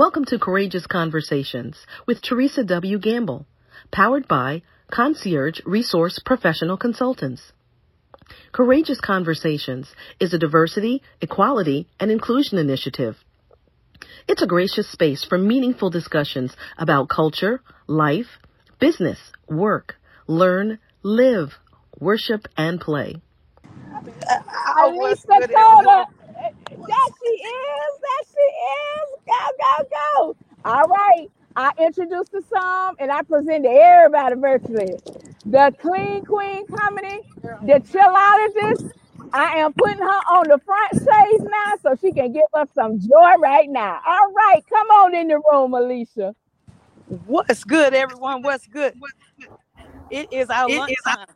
Welcome to Courageous Conversations with Teresa W. Gamble, powered by Concierge Resource Professional Consultants. Courageous Conversations is a diversity, equality, and inclusion initiative. It's a gracious space for meaningful discussions about culture, life, business, work, learn, live, worship, and play. What's Alisa good, Carter. That she is. That she is. Go, go, go. All right. I introduced the some and I present to everybody virtually. The Clean Queen Comedy, the Chillologist. I am putting her on the front stage now so she can give us some joy right now. All right, come on in the room, Alicia. What's good, everyone? What's good? It is our lunch time.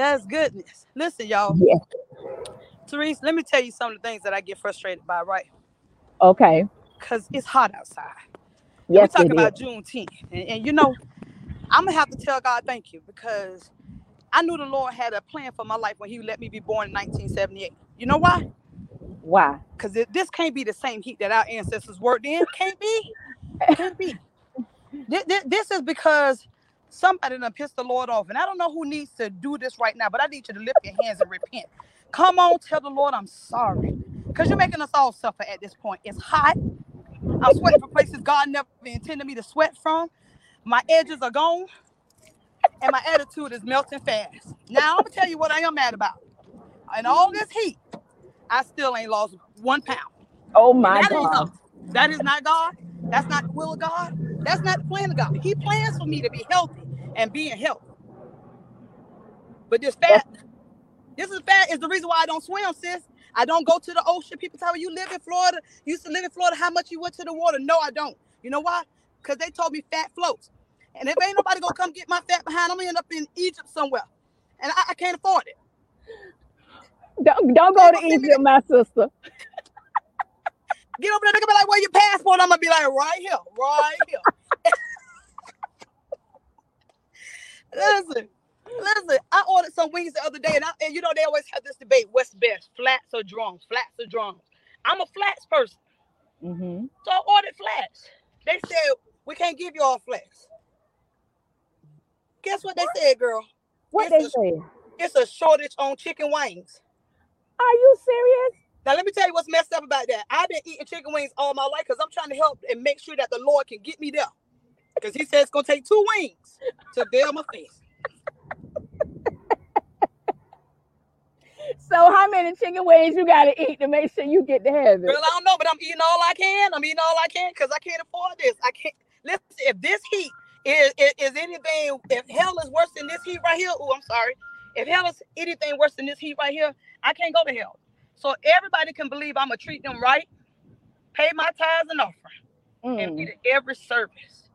That's goodness. Listen, y'all. Yeah. Therese, let me tell you some of the things that I get frustrated by, right? Okay. Because it's hot outside. Yes, We're talking about Juneteenth. And, and you know, I'm gonna have to tell God thank you because I knew the Lord had a plan for my life when He let me be born in 1978. You know why? Why? Because this can't be the same heat that our ancestors worked in. Can't be. Can't be. This, this is because somebody done pissed the Lord off. And I don't know who needs to do this right now, but I need you to lift your hands and repent. Come on, tell the Lord I'm sorry. Because you're making us all suffer at this point. It's hot. I'm sweating from places God never intended me to sweat from. My edges are gone. And my attitude is melting fast. Now I'm gonna tell you what I am mad about. In all this heat, I still ain't lost one pound. Oh my that God. That is not God. That's not the will of God. That's not the plan of God. He plans for me to be healthy and be in health. But this fat, this is fat is the reason why I don't swim, sis. I don't go to the ocean. People tell me you live in Florida. You used to live in Florida. How much you went to the water? No, I don't. You know why? Because they told me fat floats. And if ain't nobody gonna come get my fat behind, I'm gonna end up in Egypt somewhere. And I, I can't afford it. Don't, don't go to Egypt, my sister. Get over there, they're gonna be like, where your passport? I'm gonna be like, right here, right here. Listen, listen, I ordered some wings the other day, and, I, and you know, they always have this debate what's best, flats or drums, flats or drums. I'm a flats person. Mm-hmm. So I ordered flats. They said, we can't give you all flats. Guess what they said, girl? What it's they a, said? It's a shortage on chicken wings. Are you serious? Now let me tell you what's messed up about that. I've been eating chicken wings all my life because I'm trying to help and make sure that the Lord can get me there. Because he says it's gonna take two wings to veil my face. so how many chicken wings you gotta eat to make sure you get to heaven? Girl, I don't know, but I'm eating all I can. I'm eating all I can because I can't afford this. I can't listen. If this heat is, is, is anything, if hell is worse than this heat right here, oh, I'm sorry. If hell is anything worse than this heat right here, I can't go to hell. So everybody can believe I'm gonna treat them right, pay my tithes and offering, mm. and be to every service.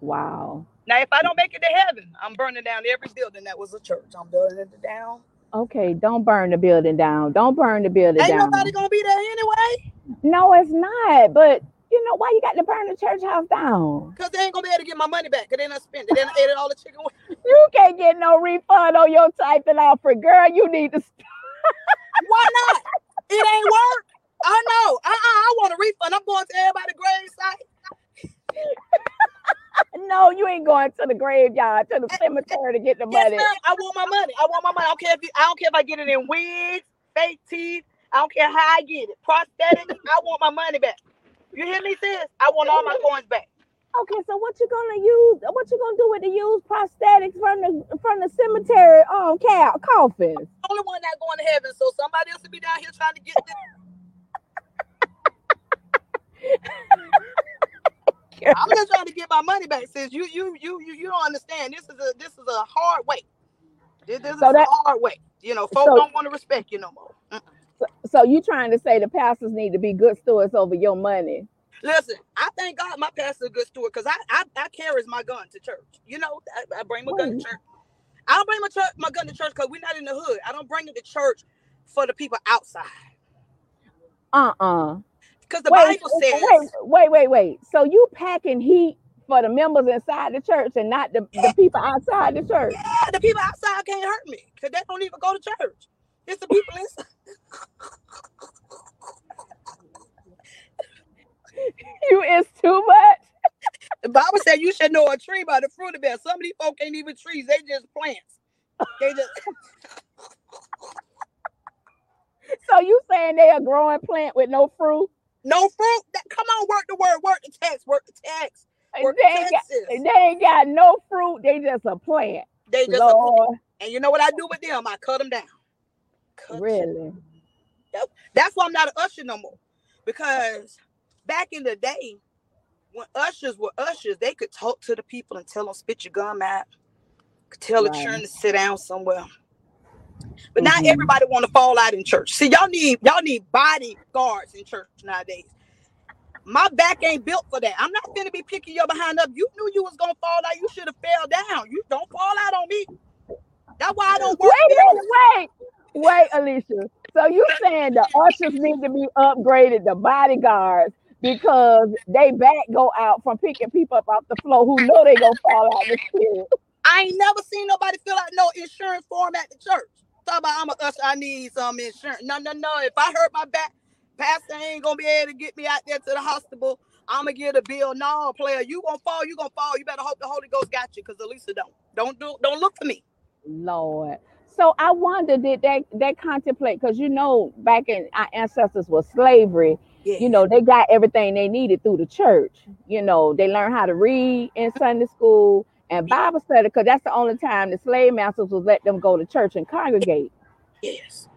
Wow. Now, if I don't make it to heaven, I'm burning down every building that was a church. I'm burning it down. Okay, don't burn the building down. Don't burn the building Ain't down. Ain't nobody gonna be there anyway. No, it's not. But you know why you got to burn the church house down? Because they ain't gonna be able to get my money back. Cause they not spend it. They ate all the chicken. you can't get no refund on your typing offer, girl. You need to. Stop. Why not? It ain't work. I know. Uh-uh, I want a refund. I'm going to everybody grave site. no, you ain't going to the graveyard, to the cemetery to get the money. Yes, I want my money. I want my money. I don't care if you, I don't care if I get it in wigs, fake teeth. I don't care how I get it. Prosthetics. I want my money back. You hear me, sis? I want all my coins back. Okay, so what you gonna use? What you gonna do with the used prosthetics from the from the cemetery on um, cow coffin? Only one not going to heaven, so somebody else will be down here trying to get this. I'm just trying to get my money back. Since you you you you you don't understand, this is a this is a hard way. This, this so is that, a hard way. You know, folks so, don't want to respect you no more. So, so you trying to say the pastors need to be good stewards over your money? Listen, I thank God my pastor's a good steward because I, I I carries my gun to church. You know, I, I bring my gun to church. I don't bring my church my gun to church because we're not in the hood. I don't bring it to church for the people outside. Uh-uh. Because the wait, Bible says wait, wait, wait, wait. So you packing heat for the members inside the church and not the, the people outside the church. Yeah, the people outside can't hurt me because they don't even go to church. It's the people inside. you is too much. The Bible said you should know a tree by the fruit of it. Some of these folk ain't even trees; they just plants. They just. so you saying they a growing plant with no fruit? No fruit. That, come on, work the word, work the text, work the text. Work they, ain't got, they ain't got no fruit. They just a plant. They just Lord. a plant. And you know what I do with them? I cut them down. Cut really? Yep. That's why I'm not an usher no more. Because back in the day, when ushers were ushers, they could talk to the people and tell them spit your gum out, could tell right. the churn to sit down somewhere. But mm-hmm. not everybody want to fall out in church. See, y'all need y'all need bodyguards in church nowadays. My back ain't built for that. I'm not gonna be picking your behind up. You knew you was gonna fall out. You should have fell down. You don't fall out on me. That's why I don't work. Wait, wait, wait, Alicia. So you saying the ushers need to be upgraded, the bodyguards, because they back go out from picking people up off the floor who know they gonna fall out the spirit. I ain't never seen nobody fill out no insurance form at the church. Talk about I'm a usher, I need some insurance. No, no, no. If I hurt my back, pastor ain't gonna be able to get me out there to the hospital. I'm gonna get a bill. No, player, you gonna fall, you gonna fall. You better hope the Holy Ghost got you, because Elisa don't. Don't do don't look for me. Lord. So I wonder did that that contemplate because you know back in our ancestors was slavery. Yeah. You know they got everything they needed through the church. You know they learned how to read in Sunday school and Bible study because that's the only time the slave masters would let them go to church and congregate. Yes.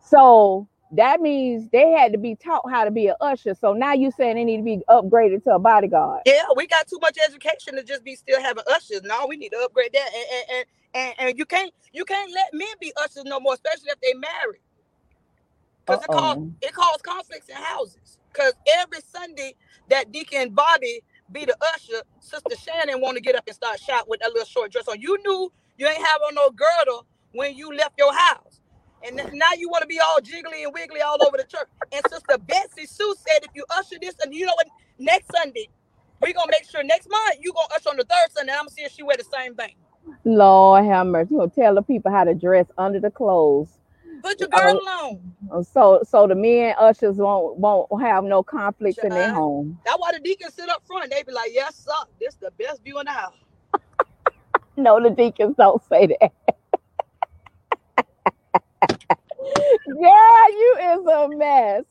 So that means they had to be taught how to be an usher. So now you saying they need to be upgraded to a bodyguard. Yeah, we got too much education to just be still having ushers. No, we need to upgrade that. And, and, and and, and you can't you can't let men be ushers no more, especially if they married. Because it cause it causes conflicts in houses. Because every Sunday that Deacon Bobby be the usher, Sister Shannon want to get up and start shouting with that little short dress on. You knew you ain't have on no girdle when you left your house. And now you want to be all jiggly and wiggly all over the church. And Sister Betsy Sue said, if you usher this, and you know what, next Sunday, we're gonna make sure next month you gonna usher on the third Sunday. I'm gonna see if she wear the same thing. Lord have mercy. You gonna tell the people how to dress under the clothes. Put your girl on. Uh, so so the men ushers won't won't have no conflicts in their home. That's why the deacons sit up front. They be like, Yes, sir. This is the best view in the house. no, the deacons don't say that. Girl, you is a mess.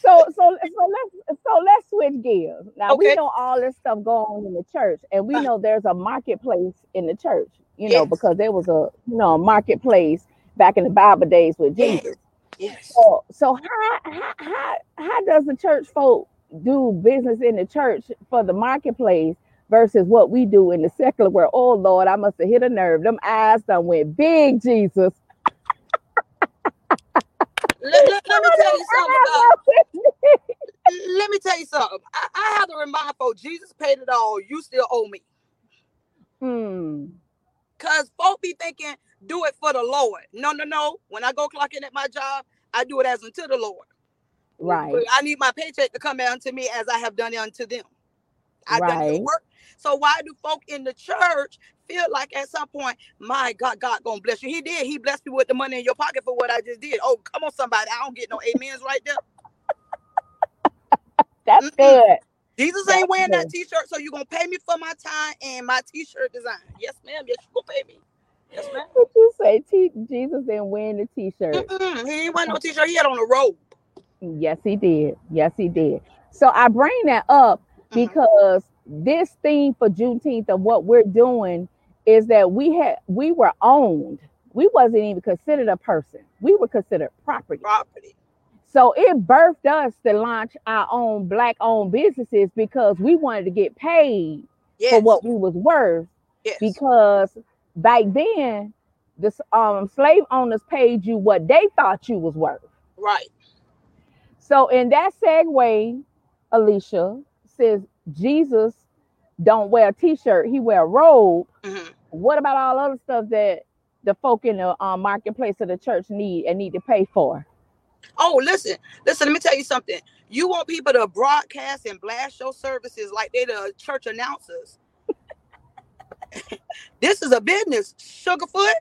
So so so let's so let's switch gears. Now okay. we know all this stuff going on in the church, and we know there's a marketplace in the church. You know, yes. because there was a you know a marketplace back in the Bible days with Jesus. Yes. So so how how how, how does the church folk do business in the church for the marketplace versus what we do in the secular world? Oh Lord, I must have hit a nerve. Them eyes done went big, Jesus let, let, let, me tell you something about. let me tell you something. I, I, have to remind folks, Jesus paid it all. You still owe me. Hmm. Cause folk be thinking, do it for the Lord. No, no, no. When I go clock in at my job, I do it as unto the Lord. Right. I need my paycheck to come out unto me as I have done it unto them. I right. done the work. So why do folk in the church feel like at some point, my God, God gonna bless you. He did. He blessed me with the money in your pocket for what I just did. Oh, come on, somebody. I don't get no amens right there. That's Mm-mm. good. Jesus ain't wearing that t-shirt, so you gonna pay me for my time and my t-shirt design. Yes, ma'am. Yes, you gonna pay me. Yes, ma'am. What you say? T- Jesus didn't wear the t-shirt. Mm-mm. He ain't wearing no t-shirt. He had on a robe. Yes, he did. Yes, he did. So I bring that up mm-hmm. because this theme for Juneteenth of what we're doing is that we had we were owned. We wasn't even considered a person. We were considered property. Property. So it birthed us to launch our own black owned businesses because we wanted to get paid yes. for what we was worth. Yes. Because back then, the um, slave owners paid you what they thought you was worth. Right. So in that segue, Alicia says Jesus don't wear a t-shirt, he wear a robe. Mm-hmm. What about all other stuff that the folk in the um, marketplace of the church need and need to pay for? Oh, listen, listen, let me tell you something. You want people to broadcast and blast your services like they the church announcers. this is a business, Sugarfoot.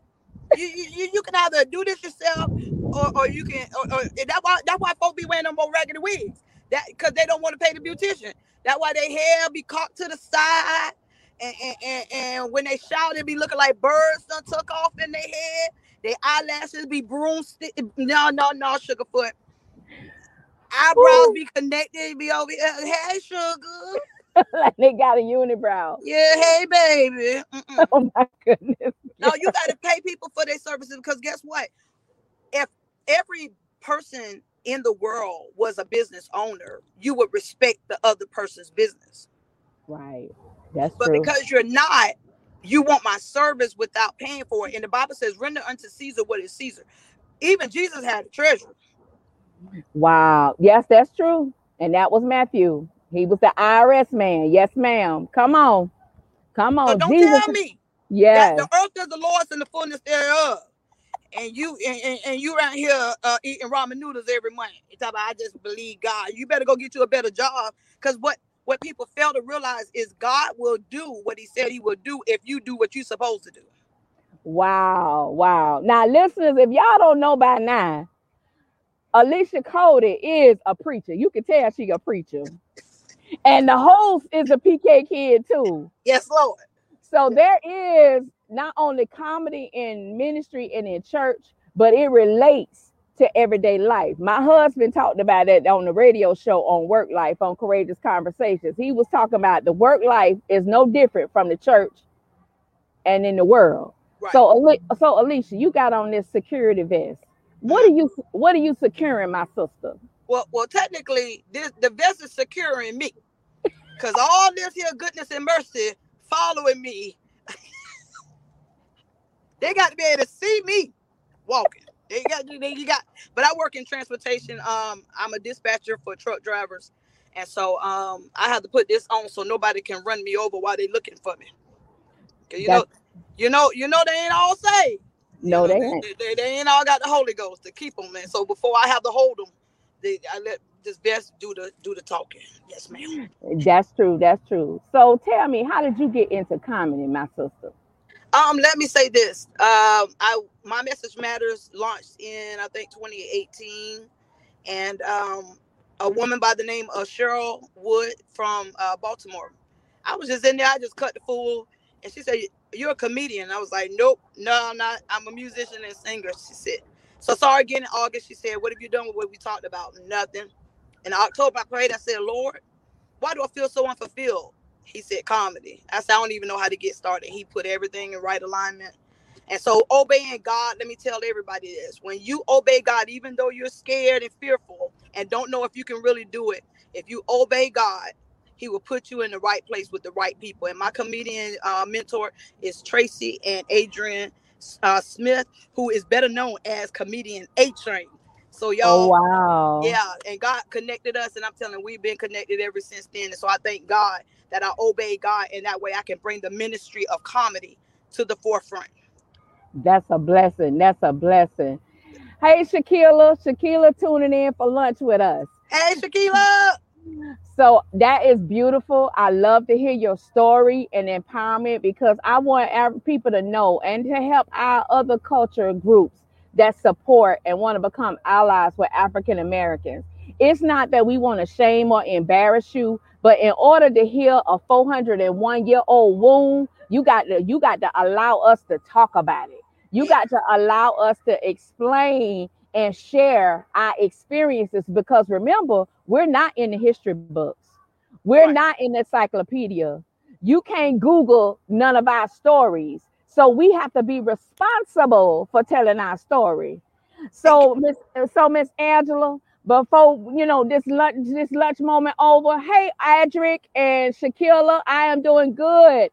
You, you, you can either do this yourself or, or you can or, or that's why that's why folks be wearing them more raggedy wigs That because they don't want to pay the beautician. That's why their hair be caught to the side. And, and, and, and when they shout, it be looking like birds done took off in their head. Their eyelashes be broomstick. No, no, no, Sugarfoot. Eyebrows Ooh. be connected. Be over here. Hey, Sugar. like they got a unibrow. Yeah, hey baby. Mm-mm. Oh my goodness. No, you got to pay people for their services because guess what? If every person in the world was a business owner, you would respect the other person's business. Right. That's but true. because you're not, you want my service without paying for it. And the Bible says, render unto Caesar what is Caesar. Even Jesus had a treasure. Wow. Yes, that's true. And that was Matthew. He was the IRS man. Yes, ma'am. Come on. Come on. So don't Jesus. tell me. Yeah. The earth is the Lord's and the fullness thereof. And you and, and you around here uh, eating ramen noodles every month. You talk about I just believe God. You better go get you a better job. Because what what people fail to realize is God will do what he said he will do if you do what you're supposed to do. Wow, wow. Now, listeners, if y'all don't know by now, Alicia Cody is a preacher. You can tell she a preacher. And the host is a PK kid too. Yes, Lord. So there is not only comedy in ministry and in church, but it relates to everyday life. My husband talked about it on the radio show on work life on Courageous Conversations. He was talking about the work life is no different from the church and in the world. Right. So, so Alicia, you got on this security vest. What are you What are you securing, my sister? Well, well, technically, this the vest is securing me, because all this here goodness and mercy following me. they got to be able to see me walking. They got you got but I work in transportation. Um, I'm a dispatcher for truck drivers. And so um I have to put this on so nobody can run me over while they're looking for me. You That's, know, you know, you know they ain't all saved. No, know, they, ain't. They, they, ain't all got the Holy Ghost to keep them, man. So before I have to hold them, they, I let this best do the do the talking. Yes, ma'am. That's true. That's true. So tell me, how did you get into comedy, my sister? Um, let me say this. Um, I my message matters launched in I think 2018, and um, a woman by the name of Cheryl Wood from uh, Baltimore. I was just in there. I just cut the fool, and she said, "You're a comedian." I was like, "Nope, no, I'm not. I'm a musician and singer." She said. So sorry again in August. She said, "What have you done with what we talked about?" Nothing. In October, I prayed. I said, "Lord, why do I feel so unfulfilled?" He said comedy. I said I don't even know how to get started. He put everything in right alignment. And so obeying God, let me tell everybody this. When you obey God, even though you're scared and fearful and don't know if you can really do it, if you obey God, he will put you in the right place with the right people. And my comedian uh, mentor is Tracy and Adrian uh, Smith, who is better known as comedian A Train. So oh, y'all, oh, wow, yeah, and God connected us, and I'm telling you, we've been connected ever since then. And so I thank God that I obey God, and that way I can bring the ministry of comedy to the forefront. That's a blessing. That's a blessing. Hey, Shakila, Shakila tuning in for lunch with us. Hey, Shakila. So that is beautiful. I love to hear your story and empowerment because I want people to know and to help our other culture groups that support and want to become allies with African Americans. It's not that we want to shame or embarrass you, but in order to heal a 401 year old wound, you got to you got to allow us to talk about it. You got to allow us to explain and share our experiences because remember, we're not in the history books. We're right. not in the encyclopedia. You can't Google none of our stories. So we have to be responsible for telling our story. So Miss so Miss Angela, before you know this lunch this lunch moment over, hey Adric and Shakila, I am doing good.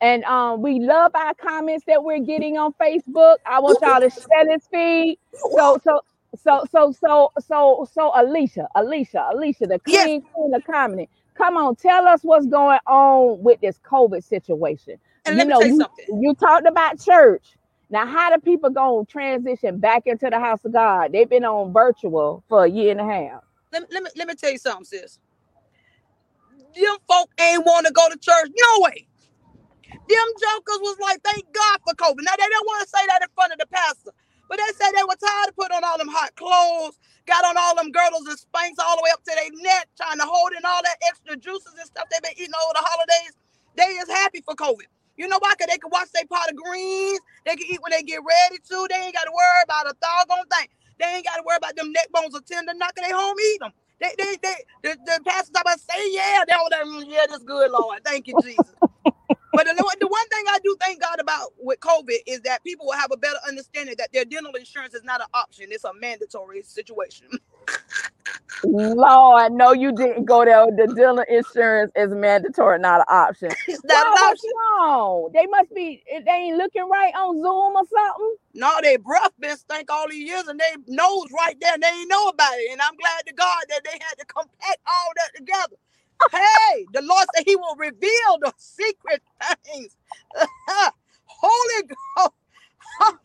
And um, we love our comments that we're getting on Facebook. I want y'all to share this feed. So so so so so so so Alicia, Alicia, Alicia, the queen, yes. queen of comedy. Come on, tell us what's going on with this COVID situation. And you know, you, something. you, talked about church. Now, how do people go transition back into the house of God? They've been on virtual for a year and a half. Let let me, let me tell you something, sis. Them folk ain't want to go to church. No way. Them jokers was like, thank God for COVID. Now they don't want to say that in front of the pastor. But they said they were tired of putting on all them hot clothes, got on all them girdles and Spanx all the way up to their neck, trying to hold in all that extra juices and stuff they've been eating over the holidays. They is happy for COVID. You know why? Because they can watch their pot of greens. They can eat when they get ready to. They ain't got to worry about a doggone thing. They ain't got to worry about them neck bones or tender knocking they home eat them. They, they, they, the, the pastor talk about say yeah, they all that, mm, yeah, that's good, Lord. Thank you, Jesus. But the, the one thing I do thank God about with COVID is that people will have a better understanding that their dental insurance is not an option; it's a mandatory situation. Lord, no, you didn't go there. The dental insurance is mandatory, not an option. it's not an option. wrong? They must be. They ain't looking right on Zoom or something. No, they breath been stank all these years, and they nose right there, and they ain't know about it. And I'm glad to God that they had to compact all that together. Hey, the Lord said He will reveal the secret things. Holy Ghost.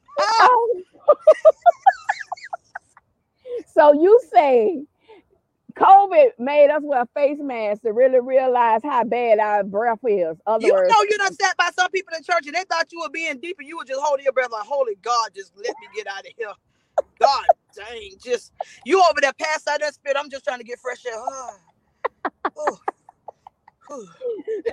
so you say COVID made us wear face masks to really realize how bad our breath is. Other you words, know you done sat by some people in church and they thought you were being deep and you were just holding your breath like, holy God, just let me get out of here. God dang, just you over there past out that spit. I'm just trying to get fresh air. Oh, Oh. Oh.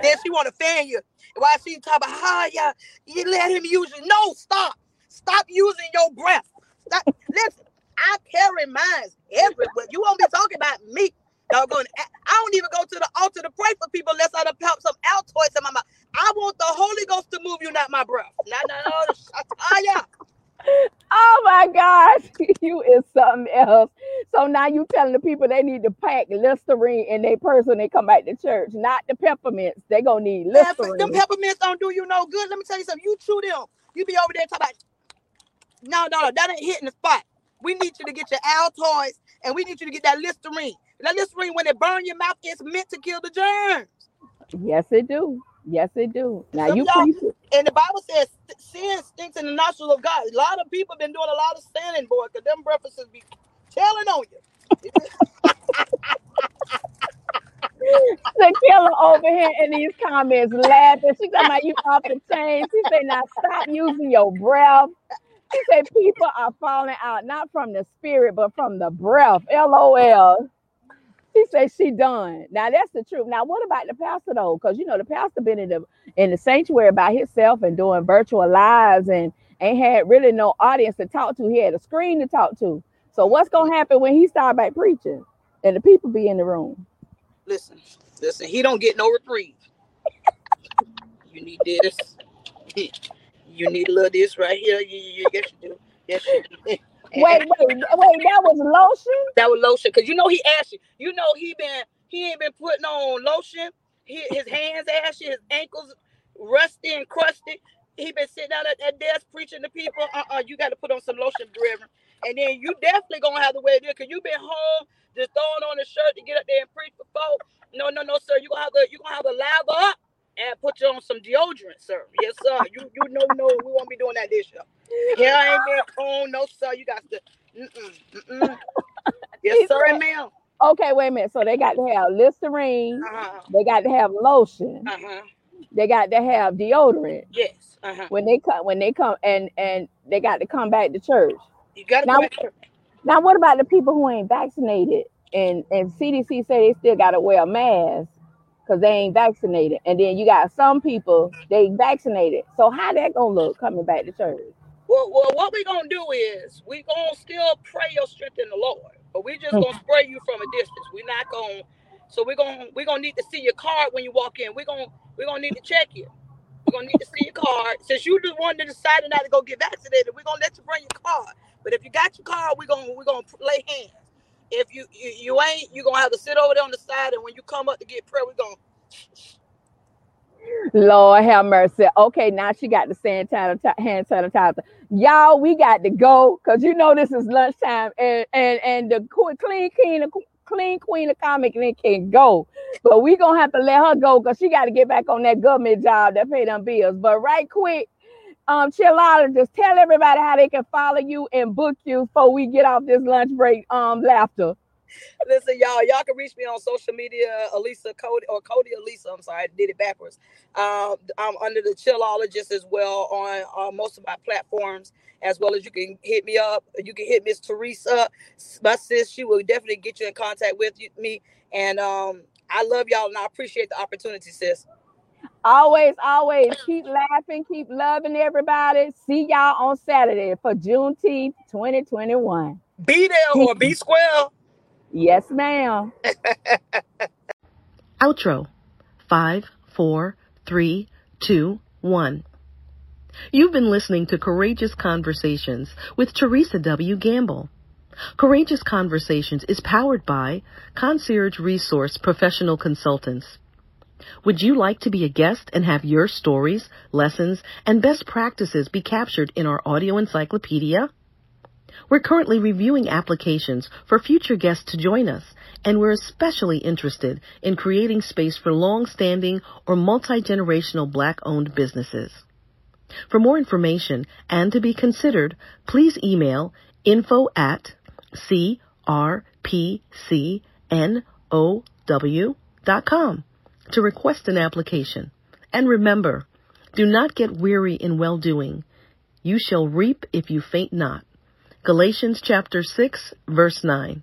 then she want to fan you. While she talk about how yeah, you let him use you. No, stop. Stop using your breath. Stop. Listen, I carry mines everywhere. You won't be talking about me. I don't even go to the altar to pray for people unless I pump some Altoids in my mouth. I want the Holy Ghost to move you, not my breath. No, no, no. Oh my gosh, you is something else. So now you telling the people they need to pack Listerine in their purse when they come back to church, not the peppermints. They gonna need Listerine. Them peppermints don't do you no good. Let me tell you something. You chew them. You be over there talking about. No, no, no, that ain't hitting the spot. We need you to get your Altoids and we need you to get that Listerine. That Listerine, when it burn your mouth, it's meant to kill the germs. Yes, it do. Yes, it do. Now Some you preach. And the Bible says sin stinks in the nostrils of God. A lot of people been doing a lot of sinning, boy, because them breakfasts be telling on you. the killer over here in these comments laughing. She talking about you off the chain. She say, now stop using your breath. She said people are falling out not from the spirit, but from the breath. LOL. Said she done. Now that's the truth. Now what about the pastor though? Because you know the pastor been in the in the sanctuary by himself and doing virtual lives and ain't had really no audience to talk to. He had a screen to talk to. So what's gonna happen when he start back preaching and the people be in the room? Listen, listen. He don't get no reprieve. you need this. You need a little this right here. You, you, yes, you do. Yes, you do. wait, wait, wait. That was lotion. That was lotion because you know he ashy. You know he been he ain't been putting on lotion. He, his hands ashy, his ankles rusty and crusty. He been sitting down at that desk preaching to people. Uh-uh, you got to put on some lotion, Reverend. And then you definitely gonna have to wear this because you been home just throwing on a shirt to get up there and preach for folks. No, no, no, sir. You gonna have to you gonna have to lather up and put you on some deodorant, sir. Yes, sir. You you know no, we won't be doing that this year. Here I ain't been cold, no, sir. You got to. Mm-mm, mm-mm. Yes, sir, ma'am. Okay, wait a minute. So they got to have Listerine. Uh-huh. They got to have lotion. Uh-huh. They got to have deodorant. Yes. Uh-huh. When they come, when they come, and and they got to come back to church. You got to now, now, what about the people who ain't vaccinated? And and CDC say they still got to wear a mask because they ain't vaccinated. And then you got some people they vaccinated. So how that gonna look coming back to church? Well, well, what we gonna do is we gonna still pray your strength in the Lord, but we just gonna spray you from a distance. We're not gonna. So we're gonna we're gonna need to see your card when you walk in. We're gonna we're gonna need to check you. We're gonna need to see your card. Since you the one that decided not to go get vaccinated, we're gonna let you bring your card. But if you got your card, we're gonna we're gonna lay hands if you, you you ain't, you're gonna have to sit over there on the side, and when you come up to get prayer, we're gonna. Lord have mercy. Okay, now she got the hand sanitizer. Y'all, we got to go because you know this is lunchtime, and and and the clean queen, clean queen of comic can go, but we gonna have to let her go because she got to get back on that government job that pay them bills. But right quick, um, chill out and just tell everybody how they can follow you and book you before we get off this lunch break. Um, laughter. Listen, y'all, y'all can reach me on social media, Elisa Cody or Cody Elisa. I'm sorry, I did it backwards. Um, I'm under the Chillologist as well on uh, most of my platforms, as well as you can hit me up. You can hit Miss Teresa, my sis. She will definitely get you in contact with me. And um, I love y'all, and I appreciate the opportunity, sis. Always, always keep laughing, keep loving everybody. See y'all on Saturday for Juneteenth 2021. Be there or be square. Yes, ma'am. Outro. Five, four, three, two, one. You've been listening to Courageous Conversations with Teresa W. Gamble. Courageous Conversations is powered by Concierge Resource Professional Consultants. Would you like to be a guest and have your stories, lessons, and best practices be captured in our audio encyclopedia? We're currently reviewing applications for future guests to join us, and we're especially interested in creating space for long-standing or multi-generational black-owned businesses. For more information and to be considered, please email info at crpcnow.com to request an application. And remember, do not get weary in well doing. You shall reap if you faint not. Galatians chapter 6, verse 9.